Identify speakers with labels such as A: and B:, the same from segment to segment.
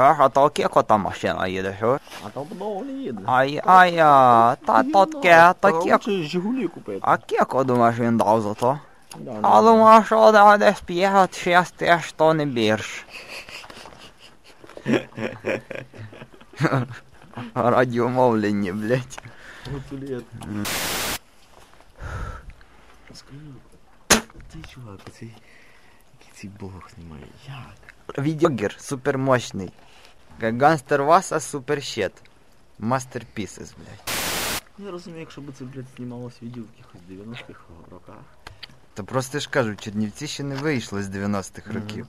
A: Чуєш, а то кіко там машина їде, чуєш?
B: А там подовго не їде.
A: Ай, ай, а, та то таке, та кіко.
B: Лучше Жигулі купити.
A: А кіко, думаєш, він дав за то?
B: Да,
A: А
B: да.
A: думаю, що да, десь 5-6 теж то не більш. Радіомовлення, блядь.
B: Вот лет. Скажи, ти чувак, цей, який цей бог знімає, як?
A: Відеогер супермощний. Гангстер Васа суперщет. Мастерпісес, блядь.
B: Ну, Я розумію, якщо б це, блядь, знімалось відео в якихось 90-х роках.
A: Та просто ж кажу, Чернівці ще не вийшли з 90-х
B: Мгм.
A: років.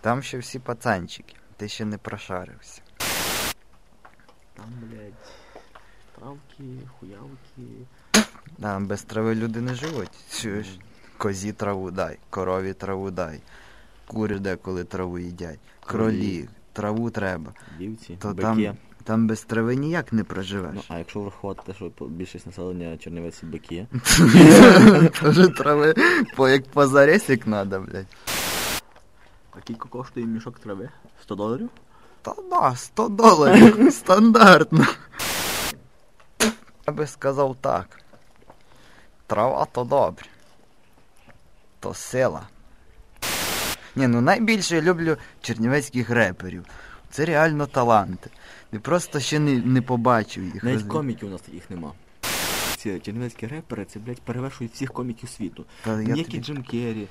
A: Там ще всі пацанчики. Ти ще не прошарився.
B: Там, блядь, травки, хуявки.
A: Да, без трави люди не живуть. Чуєш? Козі траву дай, корові траву дай. Кури деколи траву їдять. Кролі,
B: Кролі.
A: траву треба.
B: Дівці,
A: То
B: бики.
A: там, там без трави ніяк не
B: Ну,
A: проживеш.
B: а якщо врахувати те, що більшість населення Чернівець бики,
A: Тоже трави по як позаресик надо, блядь.
B: а кілько коштує мішок трави? 100 доларів?
A: Та да, 100 доларів. Стандартно. Я би сказав так. Трава то добре. То сила. Ні, ну найбільше я люблю чернівецьких реперів. Це реально таланти. Ти просто ще не, не побачив їх.
B: Навіть коміків у нас таких нема. Ці чернівецькі репери, це, блядь, перевершують всіх коміків світу.
A: Та я тобі...
B: Джим Керрі.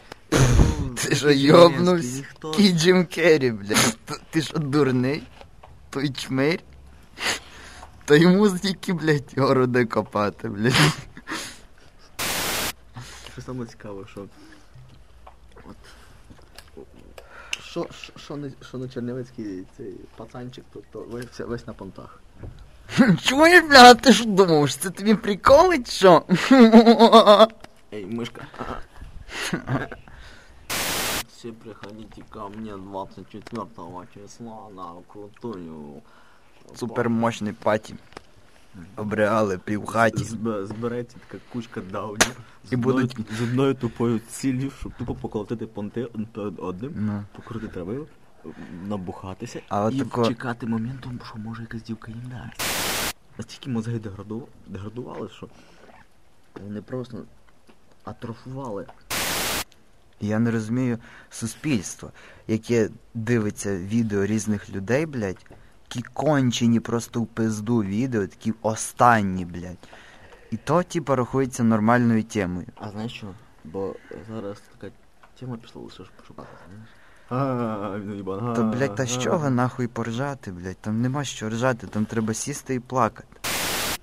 A: Ти що, йобнувся?
B: ніхто.
A: Кій Джим Керрі, блядь. Ти що, дурний? Той чмирь? Та йому стільки, блядь, городи копати, блядь.
B: Що саме цікаве, що. От. Що, що, що, не чернівецький цей пацанчик, то, то весь, весь на понтах.
A: Чуєш, бля, ти що думаєш, це тобі приколить, що?
B: Эй, мышка. Все приходите ко мне 24 числа на крутую.
A: Супермощний паті. Обреали півхаті.
B: Зб- Збереться така кучка даунів. з
A: І будуть-
B: з одною тупою ціллю, щоб тупо поколотити понти одним,
A: Ну.
B: покрутити трави, набухатися
A: А от
B: і
A: тако-
B: чекати моменту, що може якась дівка їм дасть. Настільки мозги деграду... деградували, що вони просто атрофували.
A: Я не розумію суспільство, яке дивиться відео різних людей, блядь, які кончені просто в пизду відео, такі останні, блядь. І то, типа, рахується нормальною темою.
B: А знаєш що? Бо зараз така тема пішла лише шукати, знаєш?
A: Та, блядь, та з чого нахуй поржати, блядь? Там нема що ржати, там треба сісти і плакати.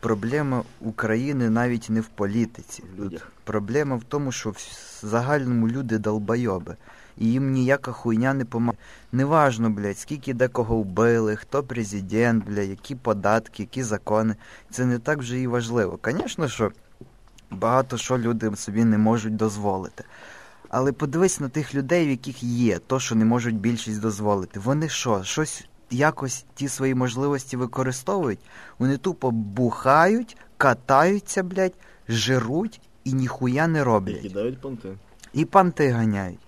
A: Проблема України навіть не в політиці.
B: Людях.
A: Проблема в тому, що в загальному люди долбойоби. І їм ніяка хуйня не помагає. Неважно, блядь, скільки декого вбили, хто президент, блядь, які податки, які закони. Це не так вже і важливо. Звісно, що багато що люди собі не можуть дозволити. Але подивись на тих людей, в яких є то, що не можуть більшість дозволити. Вони що, щось якось ті свої можливості використовують? Вони тупо бухають, катаються, блядь, жируть і ніхуя не
B: І
A: роблять.
B: кидають понти.
A: І панти ганяють.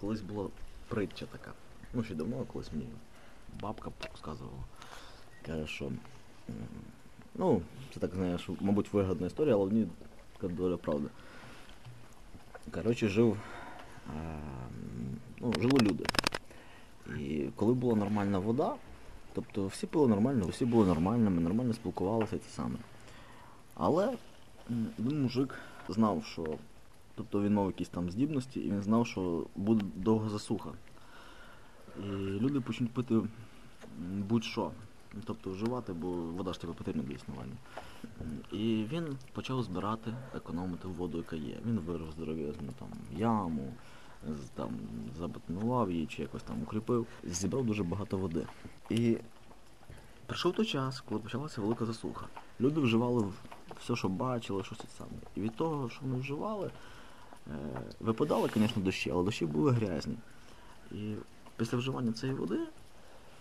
B: Колись була притча така. Ну, ще давно, колись мені бабка сказувала. Каже, що. Ну, це так знаєш, мабуть, вигадна історія, але в ній така доля правда. Коротше, жив. А, ну, жили люди. І коли була нормальна вода, тобто всі пили нормально, всі були нормальними, нормально спілкувалися і це саме. Але один мужик знав, що Тобто він мав якісь там здібності, і він знав, що буде довга засуха. І люди почнуть пити будь-що. Тобто вживати, бо вода ж тебе потрібна для існування. І він почав збирати, економити воду, яка є. Він вирив здоров'язну яму, там забетонував її чи якось там укріпив, зібрав дуже багато води. І прийшов той час, коли почалася велика засуха. Люди вживали все, що бачили, щось саме. І від того, що вони вживали, Випадали, звісно, дощі, але дощі були грязні. І після вживання цієї води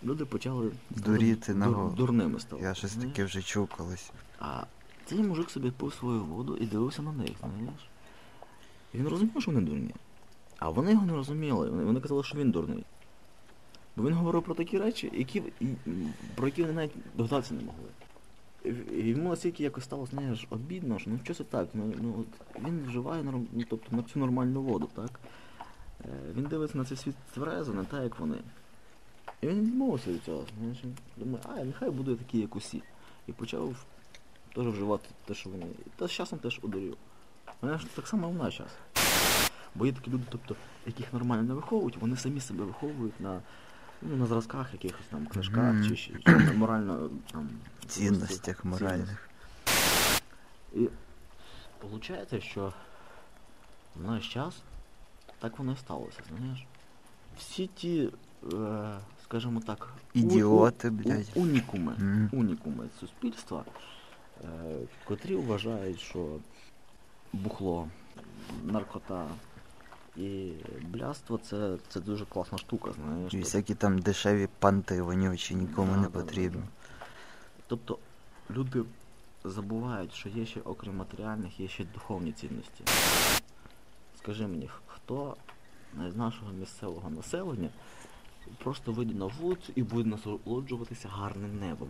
B: люди почали
A: Дуріти на
B: дур- дурними стали.
A: Я щось таке вже чув колись.
B: А цей мужик собі пив свою воду і дивився на них, знаєш. І він розумів, що вони дурні. А вони його не розуміли. Вони, вони казали, що він дурний. Бо він говорив про такі речі, які, про які вони навіть догадатися не могли. Йому настільки якось стало, знаєш, обідно, що ну що це так? Ну, ну от він вживає ну, тобто на цю нормальну воду, так? Е, він дивиться на цей світ тверезо, не так, як вони. І він відмовився від цього. Знаєш, думає, а, нехай буде такий, як усі. І почав теж вживати те, що вони. Та з часом теж одурів. Знаєш, так само в наш час. Бо є такі люди, тобто, яких нормально не виховують, вони самі себе виховують на, ну, на зразках якихось там книжках чи, чи, чи морально там.
A: Цінностях моральних.
B: І виходить, що в наш час так воно і сталося, знаєш. Всі ті, е, скажімо так,
A: Ідіоти,
B: у-
A: блядь.
B: у- унікуми,
A: Мгм.
B: унікуми суспільства, е, котрі вважають, що бухло, наркота і бляство це, це дуже класна штука, знаєш.
A: І всякі там дешеві панти вонючі нікому
B: Да,
A: не
B: да, да,
A: потрібні.
B: да. Тобто люди забувають, що є ще, окрім матеріальних, є ще духовні цінності. Скажи мені, хто з нашого місцевого населення просто вийде на вулицю і буде насолоджуватися гарним небом?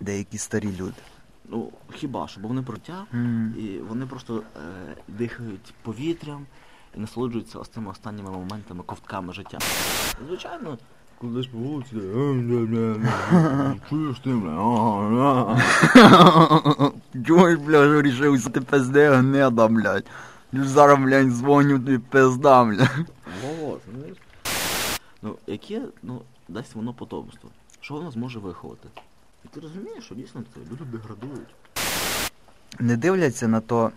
A: Деякі старі люди.
B: Ну, хіба що, бо вони проття,
A: М.
B: і вони просто е, дихають повітрям і насолоджуються цими останніми моментами, ковтками життя. Звичайно, коли ж по вулиці, чуєш ти, бля, а, а».
A: Чуєш, бля, рішив, що ти пизде гнида, блядь. Зараз, блядь, дзвоню, ти пизда, блядь.
B: Вот, знаєш. Ну, яке, ну, дасть воно потомство? Що воно зможе виховати? І ти розумієш, що дійсно це люди деградують.
A: Не дивляться на то,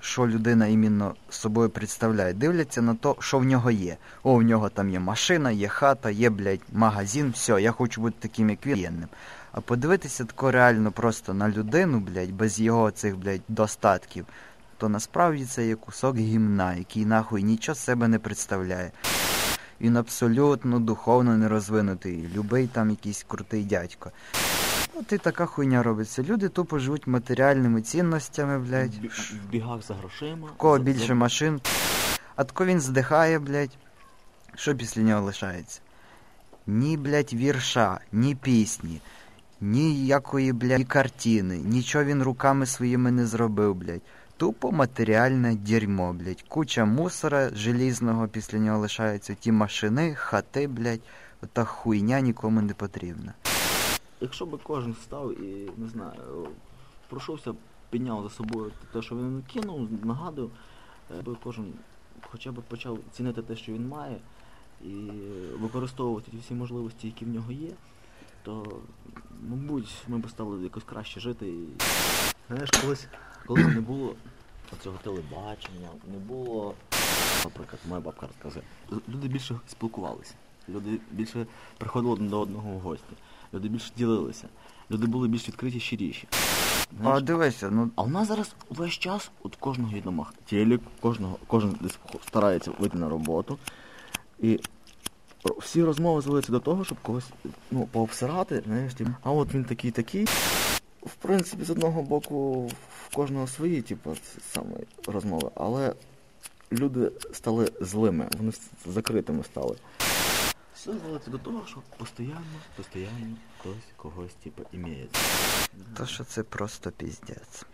A: що людина іменно собою представляє. Дивляться на то, що в нього є. О, в нього там є машина, є хата, є, блядь, магазин, все, я хочу бути таким, як він. А подивитися тако реально просто на людину, блядь, без його цих, блядь, достатків, то насправді це є кусок гімна, який нахуй нічого з себе не представляє. Він абсолютно духовно не розвинутий, любий там якийсь крутий дядько. От і така хуйня робиться. Люди тупо живуть матеріальними цінностями, блядь.
B: В бігах за грошима.
A: В кого більше машин. А тако він здихає, блядь. Що після нього лишається? Ні, блядь, вірша, ні пісні, ніякої, блядь, ні картини, нічого він руками своїми не зробив, блядь. Тупо матеріальне дерьмо, блядь. Куча мусора желізного після нього лишається. Ті машини, хати, блядь. Ота хуйня нікому не потрібна.
B: Якщо би кожен став і, не знаю, пройшовся, підняв за собою те, що він кинув, нагадав, е, би кожен хоча б почав цінити те, що він має, і використовувати ті всі можливості, які в нього є, то, мабуть, ми б стали якось краще жити. І... Знаєш, колись, колись не було цього телебачення, не було, наприклад, моя бабка розказує, люди більше спілкувалися, люди більше приходили один до одного в гості. Люди більше ділилися. Люди були більш відкриті, щиріші.
A: А
B: Знаєш,
A: дивися, ну
B: а у нас зараз весь час от кожного є домах телек, кожного, кожен десь старається вийти на роботу. І всі розмови зводяться до того, щоб когось ну, пообсирати, знаєш, типу, а от він такий такий. В принципі, з одного боку, в кожного свої, типу, саме розмови, але люди стали злими, вони закритими стали. Все зводиться до того, що постійно, постійно хтось когось типу, імеє.
A: То що це просто піздець.